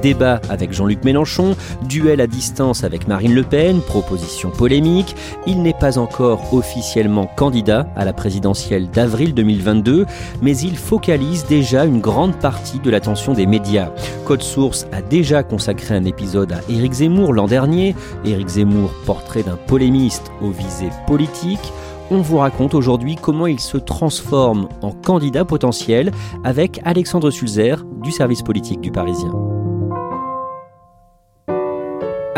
Débat avec Jean-Luc Mélenchon, duel à distance avec Marine Le Pen, proposition polémique. Il n'est pas encore officiellement candidat à la présidentielle d'avril 2022, mais il focalise déjà une grande partie de l'attention des médias. Code Source a déjà consacré un épisode à Éric Zemmour l'an dernier. Éric Zemmour, portrait d'un polémiste aux visées politiques on vous raconte aujourd'hui comment il se transforme en candidat potentiel avec Alexandre Sulzer du service politique du Parisien.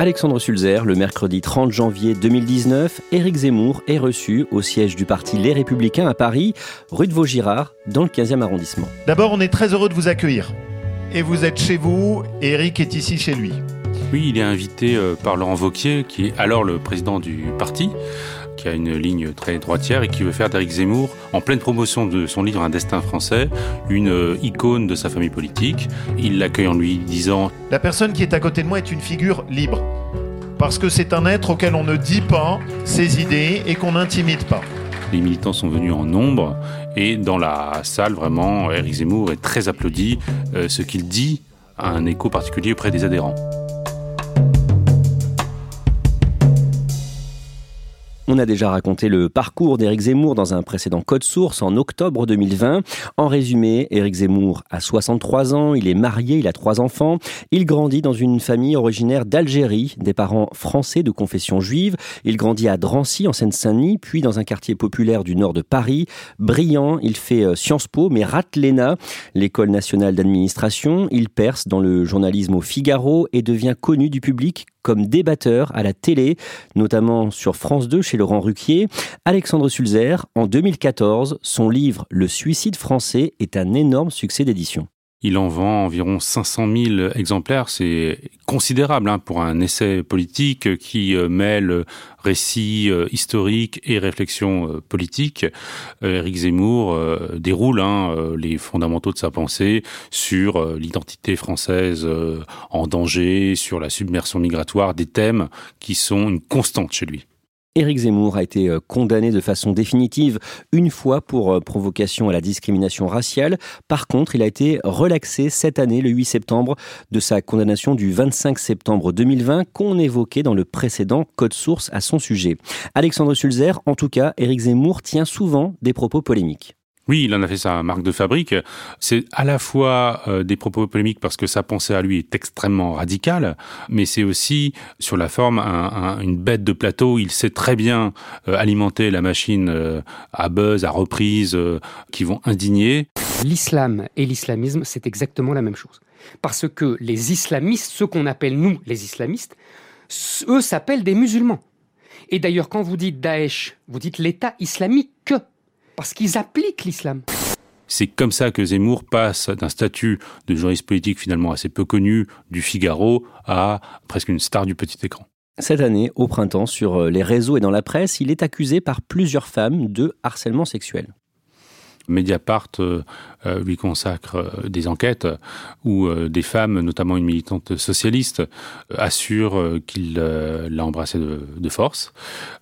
Alexandre Sulzer, le mercredi 30 janvier 2019, Éric Zemmour est reçu au siège du parti Les Républicains à Paris, rue de Vaugirard, dans le 15e arrondissement. D'abord, on est très heureux de vous accueillir. Et vous êtes chez vous, et Eric est ici chez lui. Oui, il est invité euh, par Laurent Vauquier, qui est alors le président du parti, qui a une ligne très droitière et qui veut faire d'Éric Zemmour, en pleine promotion de son livre Un destin français, une euh, icône de sa famille politique. Il l'accueille en lui disant La personne qui est à côté de moi est une figure libre. Parce que c'est un être auquel on ne dit pas ses idées et qu'on n'intimide pas. Les militants sont venus en nombre et dans la salle, vraiment, Éric Zemmour est très applaudi. Euh, ce qu'il dit a un écho particulier auprès des adhérents. On a déjà raconté le parcours d'Éric Zemmour dans un précédent Code Source en octobre 2020. En résumé, Éric Zemmour a 63 ans, il est marié, il a trois enfants. Il grandit dans une famille originaire d'Algérie, des parents français de confession juive. Il grandit à Drancy, en Seine-Saint-Denis, puis dans un quartier populaire du nord de Paris. Brillant, il fait euh, Sciences Po, mais rate l'ENA, l'école nationale d'administration. Il perce dans le journalisme au Figaro et devient connu du public comme débatteur à la télé, notamment sur France 2 chez Laurent Ruquier. Alexandre Sulzer, en 2014, son livre Le suicide français est un énorme succès d'édition. Il en vend environ 500 000 exemplaires. C'est considérable hein, pour un essai politique qui euh, mêle récit euh, historique et réflexion euh, politique. Éric Zemmour déroule hein, les fondamentaux de sa pensée sur l'identité française en danger, sur la submersion migratoire, des thèmes qui sont une constante chez lui. Éric Zemmour a été euh, condamné de façon définitive une fois pour euh, provocation à la discrimination raciale. Par contre, il a été relaxé cette année, le 8 septembre, de sa condamnation du 25 septembre 2020 qu'on évoquait dans le précédent Code Source à son sujet. Alexandre Sulzer, en tout cas, Éric Zemmour tient souvent des propos polémiques. Oui, il en a fait sa marque de fabrique. C'est à la fois euh, des propos polémiques parce que sa pensée à lui est extrêmement radicale, mais c'est aussi sur la forme une bête de plateau. Il sait très bien euh, alimenter la machine euh, à buzz, à reprise, qui vont indigner. L'islam et l'islamisme, c'est exactement la même chose. Parce que les islamistes, ceux qu'on appelle nous les islamistes, eux s'appellent des musulmans. Et d'ailleurs, quand vous dites Daesh, vous dites l'État islamique parce qu'ils appliquent l'islam. C'est comme ça que Zemmour passe d'un statut de journaliste politique finalement assez peu connu du Figaro à presque une star du petit écran. Cette année, au printemps, sur les réseaux et dans la presse, il est accusé par plusieurs femmes de harcèlement sexuel. Mediapart euh, euh, lui consacre euh, des enquêtes où des femmes, notamment une militante socialiste, assurent qu'il l'a embrassée de, force.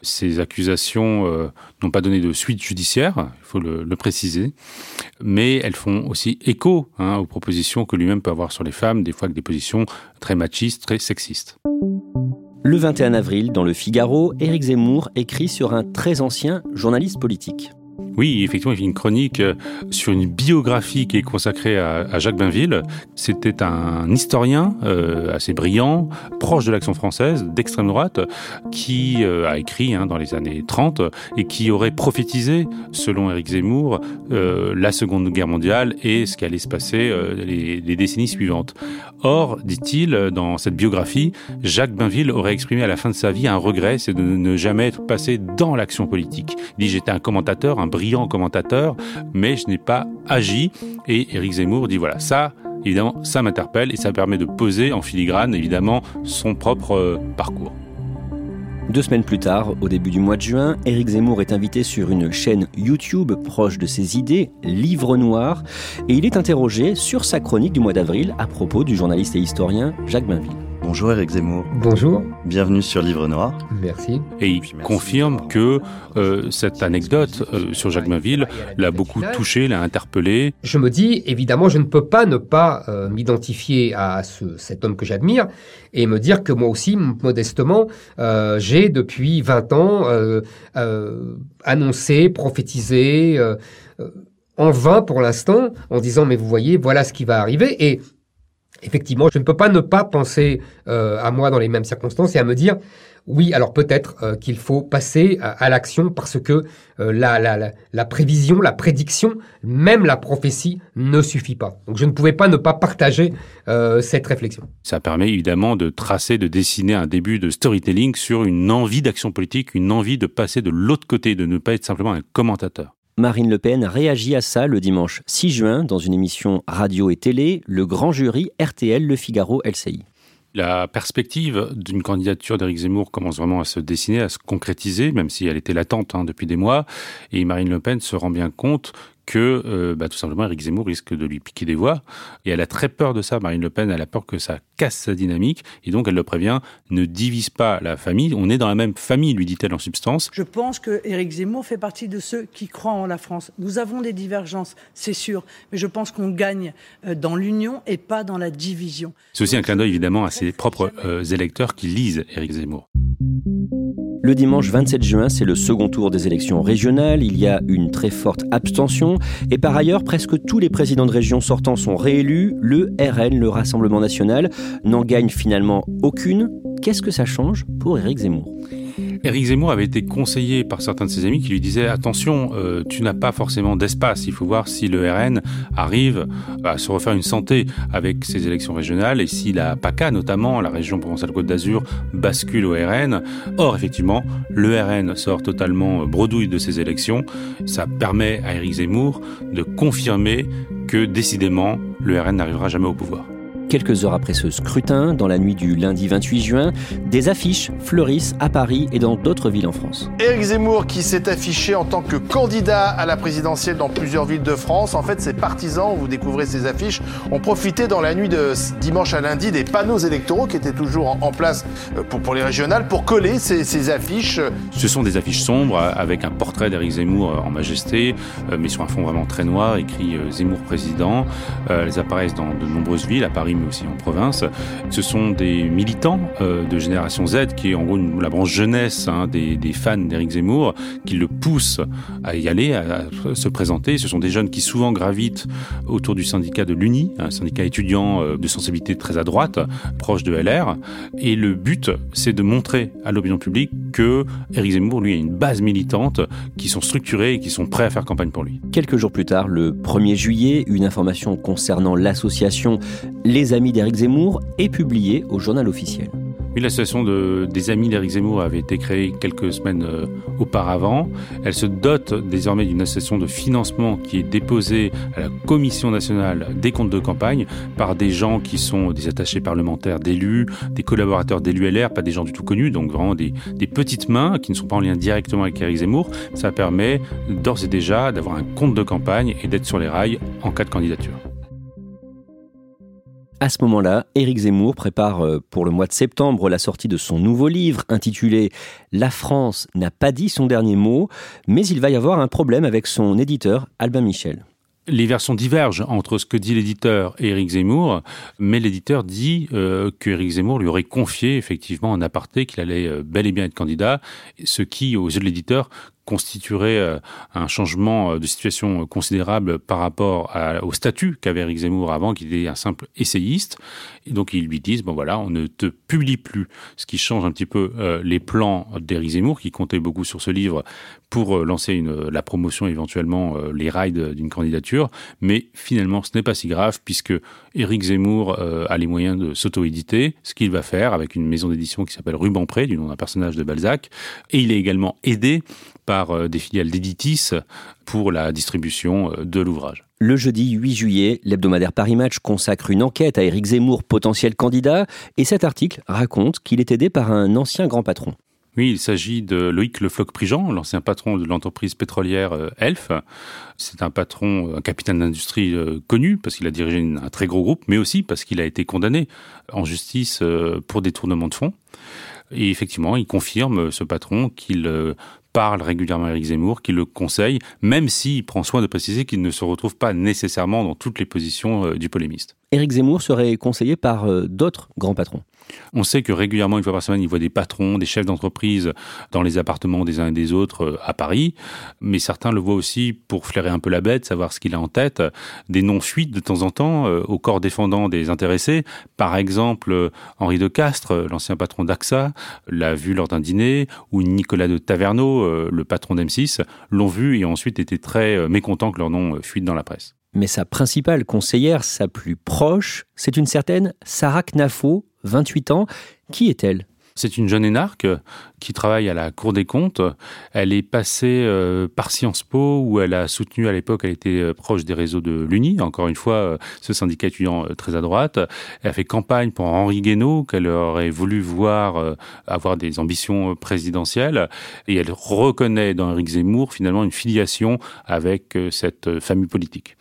Ces accusations n'ont pas donné de suite judiciaire, il faut le, préciser, mais elles font aussi écho hein, aux propositions que lui-même peut avoir sur les femmes, des fois avec des positions très machistes, très sexistes. Le 21 avril, dans le Figaro, Éric Zemmour écrit sur un très ancien journaliste politique. Oui, effectivement, il fait une chronique euh, sur une biographie qui est consacrée à, Jacques Bainville. C'était un historien euh, assez brillant, proche de l'action française, d'extrême droite, qui euh, a écrit hein, dans les années 30 et qui aurait prophétisé, selon Éric Zemmour, la Seconde Guerre mondiale et ce qui allait se passer les, les, décennies suivantes. Or, dit-il, dans cette biographie, Jacques Bainville aurait exprimé à la fin de sa vie un regret, c'est de ne jamais être passé dans l'action politique. Il dit j'étais un commentateur, un brillant commentateur, mais je n'ai pas agi. Et Éric Zemmour dit voilà, ça, évidemment, ça m'interpelle et ça permet de poser en filigrane, évidemment, son propre euh, parcours. Deux semaines plus tard, au début du mois de juin, Éric Zemmour est invité sur une chaîne YouTube proche de ses idées, Livre Noir, et il est interrogé sur sa chronique du mois d'avril à propos du journaliste et historien Jacques Bainville. Bonjour Eric Zemmour. Bonjour. Bienvenue sur Livre Noir. Merci. Et il confirme que euh, cette anecdote euh, sur Jacques Mainville l'a beaucoup touché, l'a interpellé. Je me dis, évidemment, je ne peux pas ne pas euh, m'identifier à ce, cet homme que j'admire et me dire que moi aussi, modestement, j'ai depuis 20 ans annoncé, prophétisé, en vain pour l'instant, en disant, mais vous voyez, voilà ce qui va arriver. Et effectivement, je ne peux pas ne pas penser euh, à moi dans les mêmes circonstances et à me dire, oui, alors peut-être euh, qu'il faut passer à, l'action parce que euh, la, la, la, prévision, la prédiction, même la prophétie ne suffit pas. Donc je ne pouvais pas ne pas partager cette réflexion. Ça permet évidemment de tracer, de dessiner un début de storytelling sur une envie d'action politique, une envie de passer de l'autre côté, de ne pas être simplement un commentateur. Marine Le Pen réagit à ça le dimanche 6 juin dans une émission radio et télé, le grand jury RTL Le Figaro LCI. La perspective d'une candidature d'Éric Zemmour commence vraiment à se dessiner, à se concrétiser, même si elle était latente hein, depuis des mois. Et Marine Le Pen se rend bien compte que euh, bah, tout simplement Eric Zemmour risque de lui piquer des voix. Et elle a très peur de ça, Marine Le Pen, elle a peur que ça casse sa dynamique. Et donc elle le prévient, ne divise pas la famille, on est dans la même famille, lui dit-elle en substance. Je pense que Éric Zemmour fait partie de ceux qui croient en la France. Nous avons des divergences, c'est sûr, mais je pense qu'on gagne euh, dans l'union et pas dans la division. C'est aussi un clin d'œil évidemment à ses propres euh, électeurs qui lisent Éric Zemmour. Le dimanche 27 juin, c'est le second tour des élections régionales. Il y a une très forte abstention. Et par ailleurs, presque tous les présidents de région sortants sont réélus. Le RN, le Rassemblement national, n'en gagne finalement aucune. Qu'est-ce que ça change pour Éric Zemmour? Éric Zemmour avait été conseillé par certains de ses amis qui lui disaient attention, euh, tu n'as pas forcément d'espace. Il faut voir si le RN arrive à se refaire une santé avec ses élections régionales et si la PACA, notamment la région Provence-Alpes-Côte d'Azur, bascule au RN. Or, effectivement, le RN sort totalement bredouille de ces élections. Ça permet à Éric Zemmour de confirmer que décidément, le RN n'arrivera jamais au pouvoir. Quelques heures après ce scrutin, dans la nuit du lundi 28 juin, des affiches fleurissent à Paris et dans d'autres villes en France. Éric Zemmour qui s'est affiché en tant que candidat à la présidentielle dans plusieurs villes de France. En fait, ses partisans, vous découvrez ces affiches, ont profité dans la nuit de dimanche à lundi des panneaux électoraux qui étaient toujours en, place euh, pour, pour, les régionales pour coller ces, affiches. Ce sont des affiches sombres euh, avec un portrait d'Éric Zemmour euh, en majesté, mais sur un fond vraiment très noir, écrit Zemmour président. Elles apparaissent dans de nombreuses villes, à Paris mais aussi en province. Ce sont des militants euh, de Génération Z, qui est en gros la branche jeunesse hein, des, fans d'Éric Zemmour, qui le poussent à y aller, à, se présenter. Ce sont des jeunes qui souvent gravitent autour du syndicat de l'UNI, un syndicat étudiant euh, de sensibilité très à droite, proche de LR. Et le but, c'est de montrer à l'opinion publique que Éric Zemmour, lui, a une base militante, qui sont structurés et qui sont prêts à faire campagne pour lui. Quelques jours plus tard, le 1er juillet, une information concernant l'association Les Amis d'Éric Zemmour est publiée au journal officiel. L'association de, des amis d'Éric Zemmour avait été créée quelques semaines euh, auparavant. Elle se dote désormais d'une association de financement qui est déposée à la Commission nationale des comptes de campagne par des gens qui sont des attachés parlementaires d'élus, des collaborateurs d'élus pas des gens du tout connus, donc vraiment des, des petites mains qui ne sont pas en lien directement avec Éric Zemmour. Ça permet d'ores et déjà d'avoir un compte de campagne et d'être sur les rails en cas de candidature. À ce moment-là, Éric Zemmour prépare euh, pour le mois de septembre la sortie de son nouveau livre intitulé La France n'a pas dit son dernier mot, mais il va y avoir un problème avec son éditeur, Albin Michel. Les versions divergent entre ce que dit l'éditeur et Éric Zemmour, mais l'éditeur dit euh, que Zemmour lui aurait confié effectivement en aparté qu'il allait euh, bel et bien être candidat, ce qui, aux yeux de l'éditeur, constituerait euh, un changement euh, de situation considérable par rapport au statut qu'avait Eric Zemmour avant, qui était un simple essayiste. Et donc ils lui disent, bon voilà, on ne te publie plus, ce qui change un petit peu euh, les plans d'Éric Zemmour, qui comptait beaucoup sur ce livre pour lancer la promotion éventuellement, les rides d'une candidature. Mais finalement, ce n'est pas si grave, puisque Éric Zemmour a les moyens de s'auto-éditer, ce qu'il va faire avec une maison d'édition qui s'appelle Ruban du nom d'un personnage de Balzac. Et il est également aidé par euh, des filiales d'Editis pour la distribution euh, de l'ouvrage. Le jeudi 8 juillet, l'hebdomadaire Paris Match consacre une enquête à Éric Zemmour, potentiel candidat, et cet article raconte qu'il est aidé par un ancien grand patron. Oui, il s'agit de Loïc Le Floch-Prigent, l'ancien patron de l'entreprise pétrolière euh, Elf. C'est un patron, un capitaine d'industrie connu parce qu'il a dirigé un très gros groupe, mais aussi parce qu'il a été condamné en justice pour détournement de fonds. Et effectivement, il confirme, ce patron, qu'il parle régulièrement à Éric Zemmour, qui le conseille, même s'il prend soin de préciser qu'il ne se retrouve pas nécessairement dans toutes les positions euh, du polémiste. Éric Zemmour serait conseillé par euh, d'autres grands patrons. On sait que régulièrement, une fois par semaine, il voit des patrons, des chefs d'entreprise dans les appartements des uns et des autres euh, à Paris. Mais certains le voient aussi pour flairer un peu la bête, savoir ce qu'il a en tête. Des noms fuitent de temps en temps euh, au corps défendant des intéressés. Par exemple, Henri de Castres, l'ancien patron d'AXA, l'a vu lors d'un dîner, ou Nicolas de Taverneau, le patron d'M6, l'ont vu et ont ensuite été très mécontents que leur nom fuite dans la presse. Mais sa principale conseillère, sa plus proche, c'est une certaine Sarah Knafo, 28 ans. Qui est-elle? C'est une jeune énarque qui travaille à la Cour des comptes. Elle est passée euh, par Sciences Po où elle a soutenu à l'époque, elle était euh, proche des réseaux de l'UNI, encore une fois, euh, ce syndicat étudiant très à droite. Elle a fait campagne pour Henri Guénaud, qu'elle aurait voulu voir avoir des ambitions présidentielles. Et elle reconnaît dans Éric Zemmour finalement une filiation avec cette famille politique.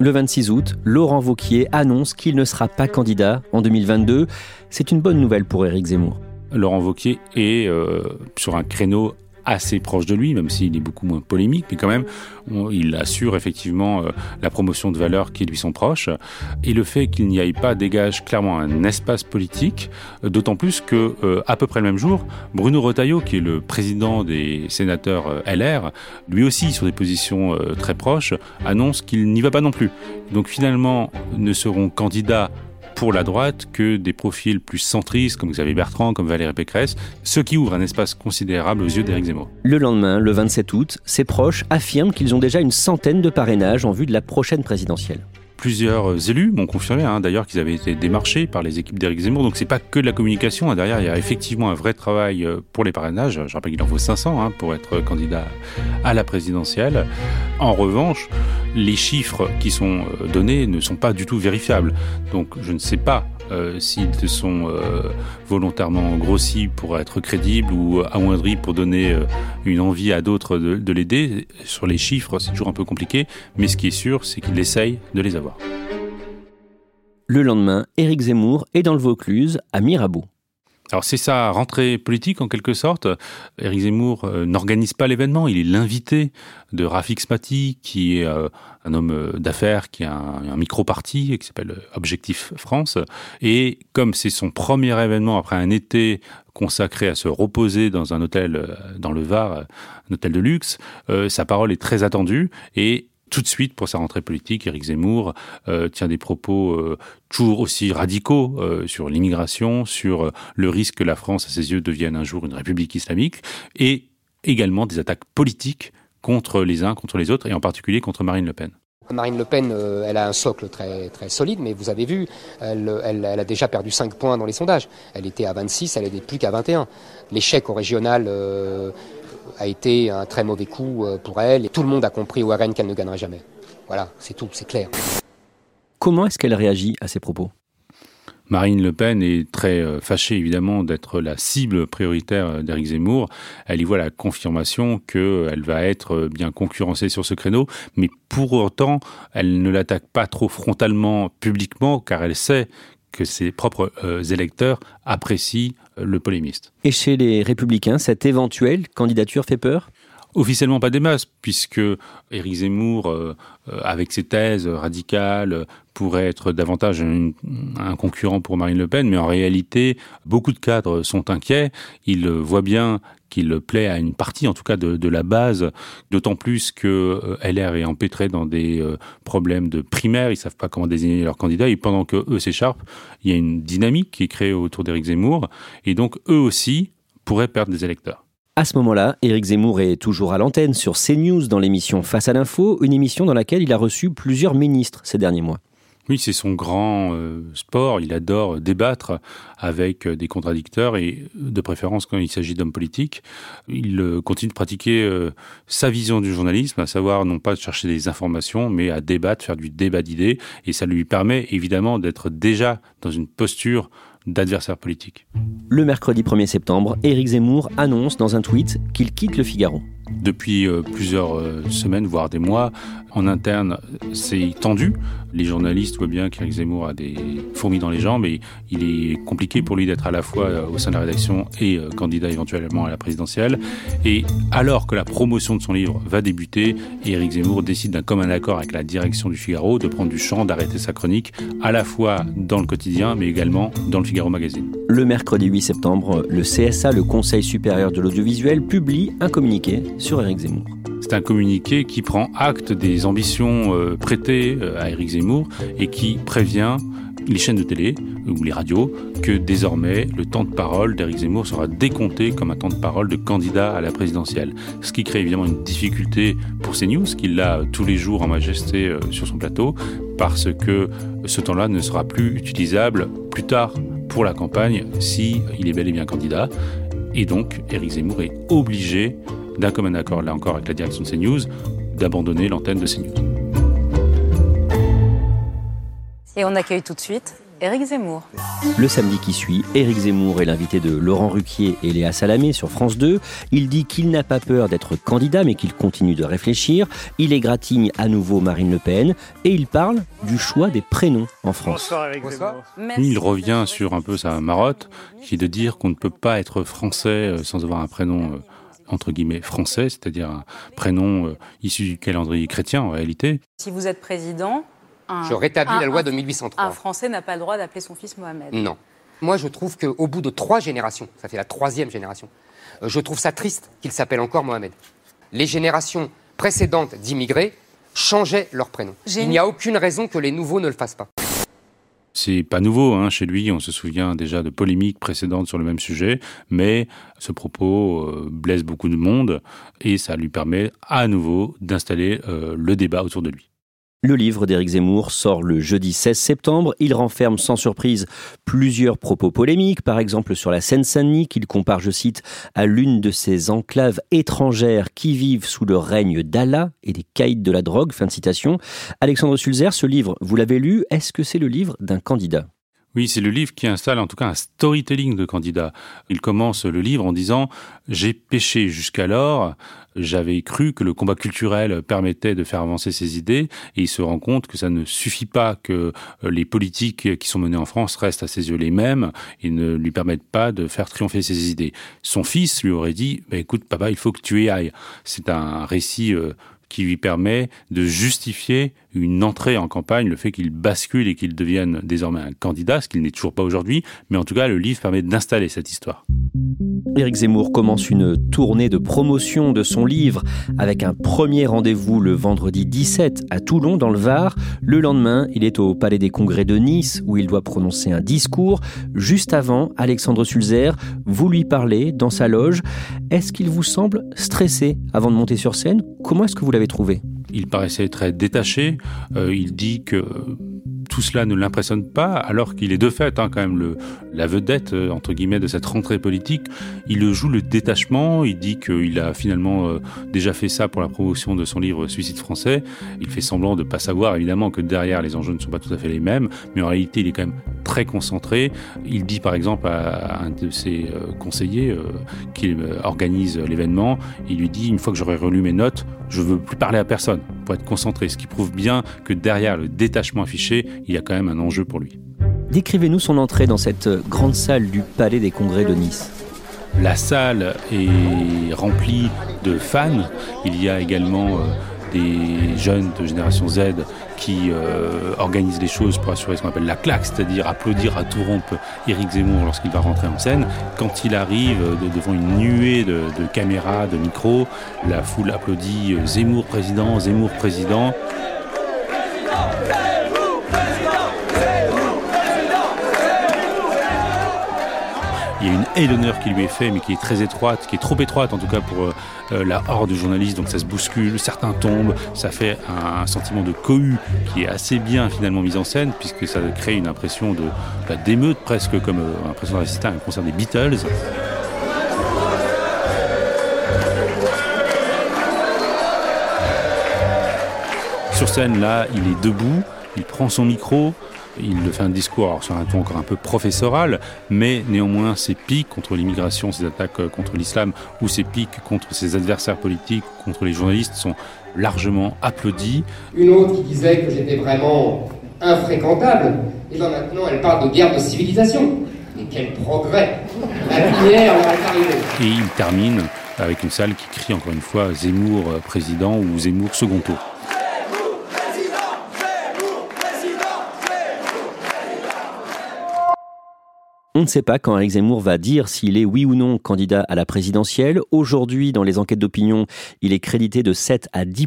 Le 26 août, Laurent Vauquier annonce qu'il ne sera pas candidat en 2022. C'est une bonne nouvelle pour Éric Zemmour. Laurent Vauquier est euh, sur un créneau assez proche de lui, même s'il est beaucoup moins polémique, mais quand même, il assure effectivement euh, la promotion de valeurs qui lui sont proches. Et le fait qu'il n'y ait pas dégage clairement un espace politique, euh, d'autant plus que à peu près le même jour, Bruno Retailleau, qui est le président des sénateurs LR, lui aussi sur des positions très proches, annonce qu'il n'y va pas non plus. Donc finalement, ne seront candidats pour la droite que des profils plus centristes comme Xavier Bertrand, comme Valérie Pécresse, ce qui ouvre un espace considérable aux yeux d'Éric Zemmour. Le lendemain, le 27 août, ses proches affirment qu'ils ont déjà une centaine de parrainages en vue de la prochaine présidentielle. Plusieurs élus m'ont confirmé hein, d'ailleurs qu'ils avaient été démarchés par les équipes d'Éric Zemmour. Donc c'est pas que de la communication. Hein. Derrière, il y a effectivement un vrai travail euh, pour les parrainages. Je rappelle qu'il en faut 500 hein, pour être candidat à la présidentielle. En revanche, les chiffres qui sont euh, donnés ne sont pas du tout vérifiables. Donc je ne sais pas euh, s'ils sont euh, volontairement grossis pour être crédibles ou amoindris pour donner une envie à d'autres de, de l'aider. Sur les chiffres, c'est toujours un peu compliqué, mais ce qui est sûr, c'est qu'il essaye de les avoir. Le lendemain, Éric Zemmour est dans le Vaucluse, à Mirabeau. Alors c'est sa rentrée politique en quelque sorte. Éric Zemmour euh, n'organise pas l'événement, il est l'invité de Rafik Smati, qui est euh, un homme euh, d'affaires, qui a un, micro-parti qui s'appelle Objectif France. Et comme c'est son premier événement après un été consacré à se reposer dans un hôtel dans le Var, un hôtel de luxe, sa parole est très attendue et tout de suite pour sa rentrée politique, Éric Zemmour euh, tient des propos euh, toujours aussi radicaux euh, sur l'immigration, sur le risque que la France, à ses yeux, devienne un jour une république islamique, et également des attaques politiques contre les uns, contre les autres, et en particulier contre Marine Le Pen. Marine Le Pen, elle a un socle très, très solide, mais vous avez vu, elle, a déjà perdu 5 points dans les sondages. Elle était à 26, elle n'est plus qu'à 21. L'échec au régional a été un très mauvais coup euh, pour elle, et tout le monde a compris au RN qu'elle ne gagnerait jamais. Voilà, c'est tout, c'est clair. Comment est-ce qu'elle réagit à ces propos? Marine Le Pen est très euh, fâchée évidemment d'être la cible prioritaire d'Éric Zemmour. Elle y voit la confirmation qu'elle va être bien concurrencée sur ce créneau, mais pour autant, elle ne l'attaque pas trop frontalement publiquement car elle sait que ses propres euh, électeurs apprécient euh, le polémiste. Et chez les républicains, cette éventuelle candidature fait peur? Officiellement pas des masses, puisque Éric Zemmour, euh, euh, avec ses thèses radicales, pourrait être davantage un, concurrent pour Marine Le Pen, mais en réalité, beaucoup de cadres sont inquiets. Ils voient bien qu'il plaît à une partie, en tout cas, de, la base, d'autant plus que euh, LR est empêtré dans des problèmes de primaire, ils savent pas comment désigner leurs candidats, et pendant que eux s'écharpent, il y a une dynamique qui est créée autour d'Éric Zemmour, et donc eux aussi pourraient perdre des électeurs. À ce moment-là, Éric Zemmour est toujours à l'antenne sur CNews dans l'émission Face à l'info, une émission dans laquelle il a reçu plusieurs ministres ces derniers mois. Oui, c'est son grand euh, sport. Il adore débattre avec euh, des contradicteurs et de préférence quand il s'agit d'hommes politiques. Il euh, continue de pratiquer euh, sa vision du journalisme, à savoir non pas de chercher des informations, mais à débattre, faire du débat d'idées. Et ça lui permet évidemment d'être déjà dans une posture d'adversaire politique. Le mercredi 1er septembre, Éric Zemmour annonce dans un tweet qu'il quitte le Figaro. Depuis euh, plusieurs euh, semaines, voire des mois, en interne, c'est tendu. Les journalistes voient bien qu'Éric Zemmour a des fourmis dans les jambes et il est compliqué pour lui d'être à la fois euh, au sein de la rédaction et candidat éventuellement à la présidentielle. Et alors que la promotion de son livre va débuter, Éric Zemmour décide d'un commun accord avec la direction du Figaro de prendre du champ, d'arrêter sa chronique, à la fois dans le quotidien, mais également dans le Figaro Magazine. Le mercredi 8 septembre, le CSA, le Conseil supérieur de l'audiovisuel, publie un communiqué sur Éric Zemmour. C'est un communiqué qui prend acte des ambitions euh, prêtées euh, à Éric Zemmour et qui prévient les chaînes de télé ou les radios que désormais le temps de parole d'Éric Zemmour sera décompté comme un temps de parole de candidat à la présidentielle. Ce qui crée évidemment une difficulté pour CNews, qu'il a tous les jours en majesté euh, sur son plateau, parce que ce temps-là ne sera plus utilisable plus tard pour la campagne si il est bel et bien candidat. Et donc, Éric Zemmour est obligé d'un commun accord, là encore avec la direction de CNews, d'abandonner l'antenne de CNews. Et on accueille tout de suite Éric Zemmour. Le samedi qui suit, Éric Zemmour est l'invité de Laurent Ruquier et Léa Salamé sur France 2. Il dit qu'il n'a pas peur d'être candidat, mais qu'il continue de réfléchir. Il égratigne à nouveau Marine Le Pen et il parle du choix des prénoms en France. Bonsoir, Éric Zemmour. Il revient sur un peu sa marotte, qui est de dire qu'on ne peut pas être français euh, sans avoir un prénom euh, entre guillemets français, c'est-à-dire un prénom euh, issu du calendrier chrétien en réalité. Si vous êtes président, un, Je rétablis un- la loi un- de 1803. Un Français n'a pas le droit d'appeler son fils Mohamed. Non. Moi, je trouve qu'au bout de trois générations, ça fait la troisième génération, euh, je trouve ça triste qu'il s'appelle encore Mohamed. Les générations précédentes d'immigrés changeaient leur prénom. Il n'y a aucune raison que les nouveaux ne le fassent pas. C'est pas nouveau hein, chez lui, on se souvient déjà de polémiques précédentes sur le même sujet, mais ce propos euh, blesse beaucoup de monde et ça lui permet à nouveau d'installer euh, le débat autour de lui. Le livre d'Éric Zemmour sort le jeudi 16 septembre. Il renferme sans surprise plusieurs propos polémiques, par exemple sur la Seine-Saint-Denis qu'il compare, je cite, à l'une de ces enclaves étrangères qui vivent sous le règne d'Allah et des caïds de la drogue. Fin citation. Alexandre Sulzer, ce livre, vous l'avez lu, est-ce que c'est le livre d'un candidat? Oui, c'est le livre qui installe en tout cas un storytelling de candidat. Il commence le livre en disant J'ai péché jusqu'alors, j'avais cru que le combat culturel permettait de faire avancer ses idées, et il se rend compte que ça ne suffit pas que euh, les politiques qui sont menées en France restent à ses yeux les mêmes et ne lui permettent pas de faire triompher ses idées. Son fils lui aurait dit bah, Écoute, papa, il faut que tu y ailles. C'est un récit. euh, qui lui permet de justifier une entrée en campagne, le fait qu'il bascule et qu'il devienne désormais un candidat, ce qu'il n'est toujours pas aujourd'hui, mais en tout cas le livre permet d'installer cette histoire. Éric Zemmour commence une tournée de promotion de son livre avec un premier rendez-vous le vendredi 17 à Toulon dans le Var. Le lendemain, il est au Palais des Congrès de Nice où il doit prononcer un discours. Juste avant, Alexandre Sulzer, vous lui parlez dans sa loge. Est-ce qu'il vous semble stressé avant de monter sur scène? Comment est-ce que vous trouvé Il paraissait très détaché. Euh, il dit que tout cela ne l'impressionne pas, alors qu'il est de fait hein, quand même la vedette euh, entre guillemets de cette rentrée politique. Il joue le détachement. Il dit qu'il a finalement euh, déjà fait ça pour la promotion de son livre Suicide français. Il fait semblant de pas savoir évidemment que derrière les enjeux ne sont pas tout à fait les mêmes, mais en réalité il est quand même très concentré. Il dit par exemple à un de ses conseillers qui organise l'événement, il lui dit une fois que j'aurai relu mes notes, je veux plus parler à personne pour être concentré, ce qui prouve bien que derrière le détachement affiché, il y a quand même un enjeu pour lui. Décrivez-nous son entrée dans cette grande salle du Palais des Congrès de Nice. La salle est remplie de fans. Il y a également euh, des jeunes de génération Z qui euh, organisent les choses pour assurer ce qu'on appelle la claque, c'est-à-dire applaudir à tout rompre Éric Zemmour lorsqu'il va rentrer en scène. Quand il arrive devant une nuée de, de caméras, de micros, la foule applaudit euh, Zemmour président, Zemmour président. Il y a une haie d'honneur qui lui est faite, mais qui est très étroite, qui est trop étroite en tout cas pour euh, euh, la horde de journalistes. Donc ça se bouscule, certains tombent, ça fait un, sentiment de cohue qui est assez bien finalement mis en scène, puisque ça crée une impression de d'émeute presque, comme euh, l'impression d'assister à un concert des Beatles. Sur scène, là, il est debout, il prend son micro, il fait un discours sur un ton encore un peu professoral, mais néanmoins ses pics contre l'immigration, ses attaques euh, contre l'islam ou ses pics contre ses adversaires politiques, contre les journalistes sont largement applaudis. Une autre qui disait que j'étais vraiment infréquentable, et bien maintenant elle parle de guerre de civilisation. Mais quel progrès La lumière est arrivée. Et il termine avec une salle qui crie encore une fois Zemmour euh, président ou Zemmour second tour. On ne sait pas quand Eric Zemmour va dire s'il est oui ou non candidat à la présidentielle. Aujourd'hui, dans les enquêtes d'opinion, il est crédité de 7 à 10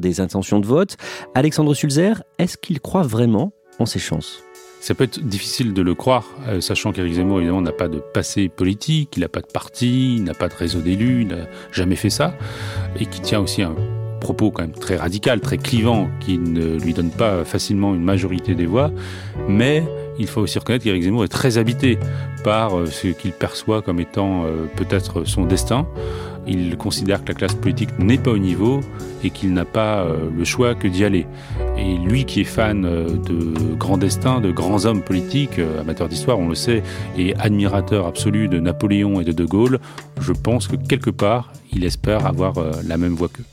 des intentions de vote. Alexandre Sulzer, est-ce qu'il croit vraiment en ses chances? Ça peut être difficile de le croire, euh, sachant qu'Éric Zemmour, évidemment, n'a pas de passé politique, il n'a pas de parti, il n'a pas de réseau d'élus, il n'a jamais fait ça, et qui tient aussi un propos quand même très radical, très clivant, qui ne lui donne pas facilement une majorité des voix, mais il faut aussi reconnaître qu'Éric Zemmour est très habité par euh, ce qu'il perçoit comme étant euh, peut-être son destin. Il considère que la classe politique n'est pas au niveau et qu'il n'a pas euh, le choix que d'y aller. Et lui qui est fan de grands destins, de grands hommes politiques, amateur d'histoire, on le sait, et admirateur absolu de Napoléon et de De Gaulle, je pense que quelque part, il espère avoir la même voix qu'eux.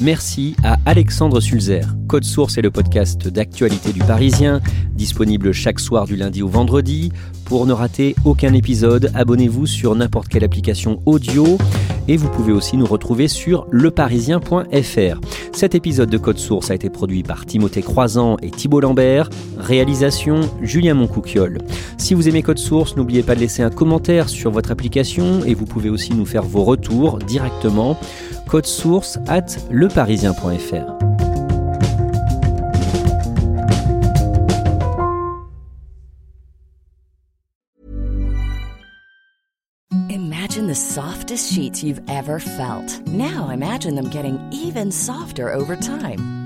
Merci à Alexandre Sulzer. Code Source est le podcast d'actualité du Parisien, disponible chaque soir du lundi au vendredi. Pour ne rater aucun épisode, abonnez-vous sur n'importe quelle application audio et vous pouvez aussi nous retrouver sur leparisien.fr. Cet épisode de Code Source a été produit par Timothée Croisant et Thibault Lambert. Réalisation Julien Moncouquiole. Si vous aimez Code Source, n'oubliez pas de laisser un commentaire sur votre application et vous pouvez aussi nous faire vos retours directement code source at leparisien.fr. Imagine the softest sheets you've ever felt. Now imagine them getting even softer over time.